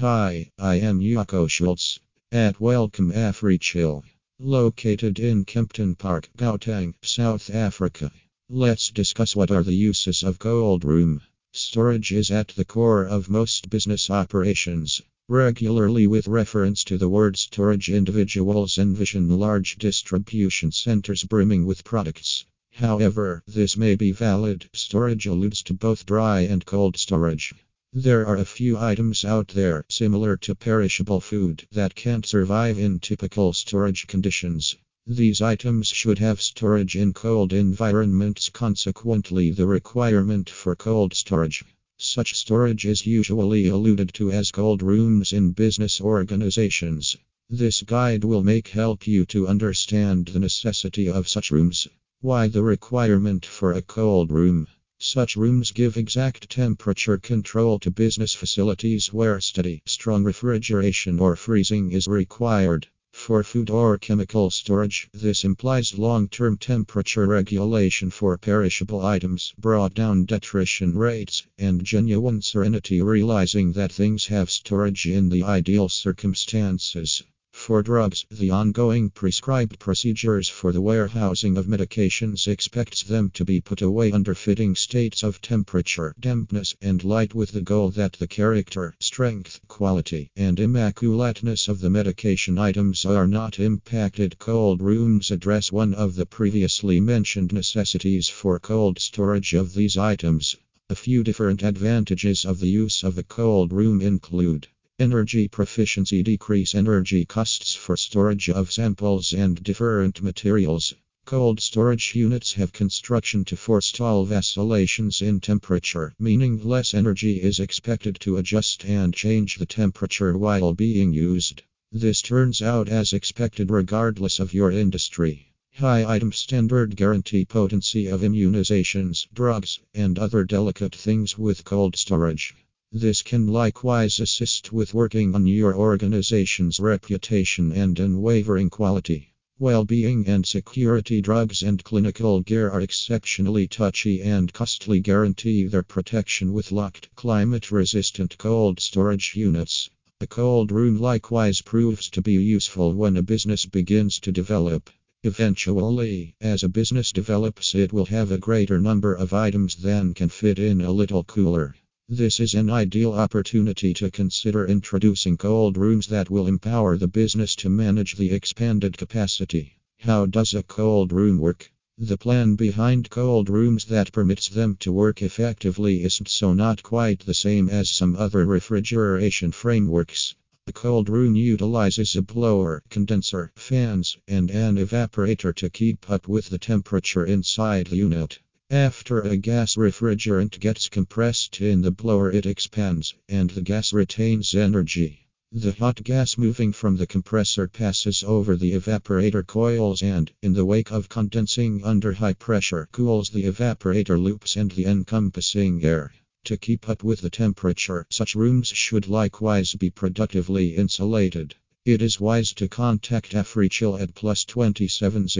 Hi, I am Yako Schultz at Welcome AfriChill, located in Kempton Park, Gauteng, South Africa. Let's discuss what are the uses of cold room. Storage is at the core of most business operations. Regularly, with reference to the word storage, individuals envision large distribution centers brimming with products. However, this may be valid. Storage alludes to both dry and cold storage. There are a few items out there, similar to perishable food, that can't survive in typical storage conditions. These items should have storage in cold environments, consequently, the requirement for cold storage. Such storage is usually alluded to as cold rooms in business organizations. This guide will make help you to understand the necessity of such rooms. Why the requirement for a cold room? Such rooms give exact temperature control to business facilities where steady, strong refrigeration or freezing is required. For food or chemical storage, this implies long term temperature regulation for perishable items, brought down deterioration rates, and genuine serenity, realizing that things have storage in the ideal circumstances. For drugs, the ongoing prescribed procedures for the warehousing of medications expects them to be put away under fitting states of temperature, dampness, and light with the goal that the character, strength, quality, and immaculateness of the medication items are not impacted. Cold rooms address one of the previously mentioned necessities for cold storage of these items. A few different advantages of the use of a cold room include Energy proficiency decrease energy costs for storage of samples and different materials. Cold storage units have construction to forestall vacillations in temperature, meaning less energy is expected to adjust and change the temperature while being used. This turns out as expected regardless of your industry. High item standard guarantee potency of immunizations, drugs, and other delicate things with cold storage. This can likewise assist with working on your organization's reputation and unwavering quality. Well being and security drugs and clinical gear are exceptionally touchy and costly. Guarantee their protection with locked, climate resistant cold storage units. A cold room likewise proves to be useful when a business begins to develop. Eventually, as a business develops, it will have a greater number of items than can fit in a little cooler. This is an ideal opportunity to consider introducing cold rooms that will empower the business to manage the expanded capacity. How does a cold room work? The plan behind cold rooms that permits them to work effectively isn't so not quite the same as some other refrigeration frameworks. A cold room utilizes a blower, condenser, fans, and an evaporator to keep up with the temperature inside the unit. After a gas refrigerant gets compressed in the blower, it expands, and the gas retains energy. The hot gas moving from the compressor passes over the evaporator coils and, in the wake of condensing under high pressure, cools the evaporator loops and the encompassing air. To keep up with the temperature, such rooms should likewise be productively insulated. It is wise to contact AfriChill at plus 270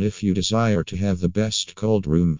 if you desire to have the best cold room.